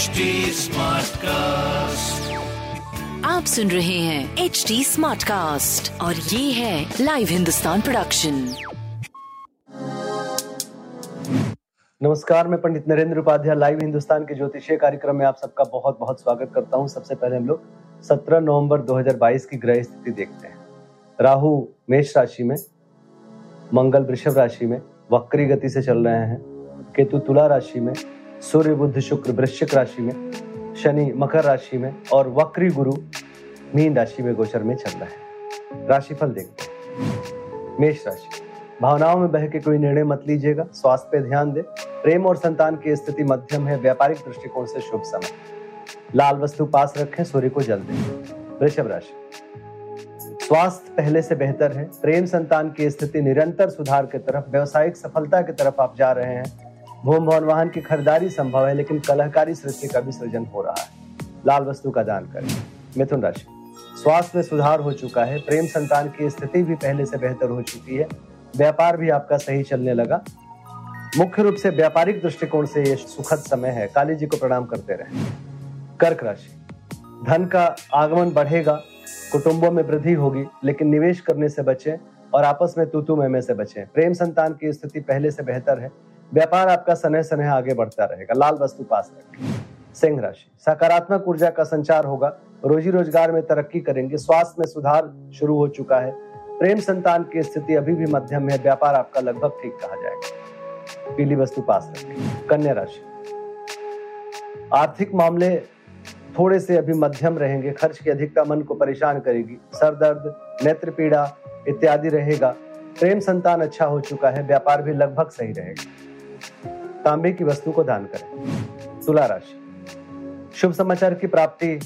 HD Smartcast. आप सुन रहे हैं एच डी स्मार्ट कास्ट और ये है लाइव हिंदुस्तान प्रोडक्शन नमस्कार मैं पंडित नरेंद्र उपाध्याय लाइव हिंदुस्तान के ज्योतिषीय कार्यक्रम में आप सबका बहुत बहुत स्वागत करता हूँ। सबसे पहले हम लोग 17 नवंबर 2022 की ग्रह स्थिति देखते हैं। राहु मेष राशि में मंगल वृषभ राशि में वक्री गति से चल रहे हैं। केतु तुला राशि में सूर्य बुध शुक्र वृश्चिक राशि में, शनि मकर राशि में और वक्री गुरु मीन राशि में गोचर में चल रहे हैं। राशिफल देखते हैं। मेष राशि, भावनाओं में बह के कोई निर्णय मत लीजिएगा। स्वास्थ्य पे ध्यान दे। प्रेम और संतान की स्थिति मध्यम है। व्यापारिक दृष्टिकोण से शुभ समय। लाल वस्तु पास रखें, सूर्य को जल दें। वृषभ राशि, स्वास्थ्य पहले से बेहतर है। प्रेम संतान की स्थिति निरंतर सुधार की तरफ़, व्यवसायिक सफलता की तरफ़ आप जा रहे हैं। भूम भवन वाहन की खरीदारी संभव है, लेकिन कलहकारी सृष्टि का भी सृजन हो रहा है। लाल वस्तु का दान करें। मिथुन राशि। स्वास्थ्य में सुधार हो चुका है, प्रेम संतान की स्थिति भी पहले से बेहतर हो चुकी है। व्यापार भी आपका सही चलने लगा। मुख्य रूप से व्यापारिक दृष्टिकोण से ये सुखद समय है। काली जी को प्रणाम करते रहे। कर्क राशि। धन का आगमन बढ़ेगा, कुटुंबों में वृद्धि होगी, लेकिन निवेश करने से बचें और आपस में तू में से बचें। प्रेम संतान की स्थिति पहले से बेहतर है। व्यापार आपका सनह सनह आगे बढ़ता रहेगा। लाल वस्तु पास रखें। सिंह राशि। सकारात्मक ऊर्जा का संचार होगा। रोजी रोज़गार में तरक्की करेंगे। स्वास्थ्य में सुधार शुरू हो चुका है। प्रेम संतान की स्थिति अभी भी मध्यम है। व्यापार आपका लगभग ठीक कहा जाएगा। पीली वस्तु पास रखें। कन्या राशि। आर्थिक मामले थोड़े से अभी मध्यम रहेंगे। खर्च की अधिकता मन को परेशान करेगी। सर दर्द, नेत्र पीड़ा इत्यादि रहेगा। प्रेम संतान अच्छा हो चुका है। व्यापार भी लगभग सही रहेगा। तांबे की वस्तु को दान करें। तुला राशि। शुभ समाचार की प्राप्ति,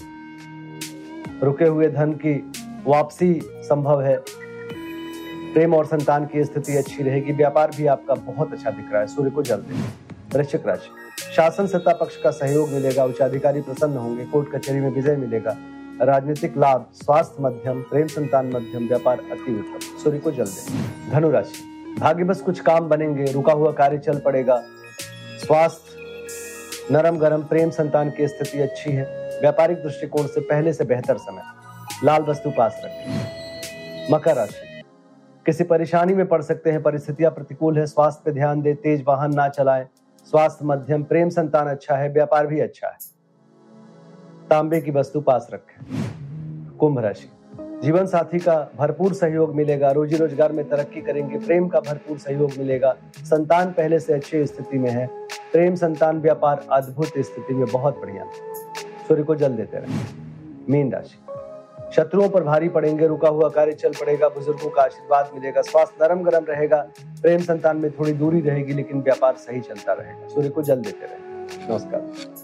रुके हुए धन की वापसी संभव है। प्रेम और संतान की स्थिति अच्छी रहेगी। व्यापार भी आपका बहुत अच्छा दिख रहा है। सूर्य को जल वृश्चिक राशि। शासन सत्ता पक्ष का सहयोग मिलेगा। उच्च अधिकारी प्रसन्न होंगे। कोर्ट कचहरी में विजय मिलेगा। राजनीतिक लाभ, स्वास्थ्य मध्यम, प्रेम संतान मध्यम, व्यापार अति उत्तम। सूर्य को जल दें। धनु राशि। भाग्य बस कुछ काम बनेंगे। रुका हुआ कार्य चल पड़ेगा। स्वास्थ्य, नरम गरम प्रेम संतान की स्थिति अच्छी है। व्यापारिक दृष्टिकोण से पहले से बेहतर समय। लाल वस्तु पास रखें। मकर राशि। किसी परेशानी में पड़ सकते हैं, परिस्थितियाँ प्रतिकूल है, स्वास्थ्य पे ध्यान दे, तेज वाहन ना चलाएँ। स्वास्थ्य मध्यम, प्रेम संतान अच्छा है, व्यापार भी अच्छा है। तांबे की वस्तु पास रखें। कुंभ राशि। जीवन साथी का भरपूर सहयोग मिलेगा रोजी रोज़गार में तरक्की करेंगे, प्रेम का भरपूर सहयोग मिलेगा। संतान पहले से अच्छी स्थिति में है। प्रेम, संतान, व्यापार अद्भुत स्थिति में बहुत बढ़िया। सूर्य को जल देते रहे। मीन राशि। शत्रुओं पर भारी पड़ेंगे, रुका हुआ कार्य चल पड़ेगा, बुज़ुर्गों का आशीर्वाद मिलेगा, स्वास्थ्य नरम गरम रहेगा। प्रेम, संतान में थोड़ी दूरी रहेगी, लेकिन व्यापार सही चलता रहेगा। सूर्य को जल देते रहे। नमस्कार।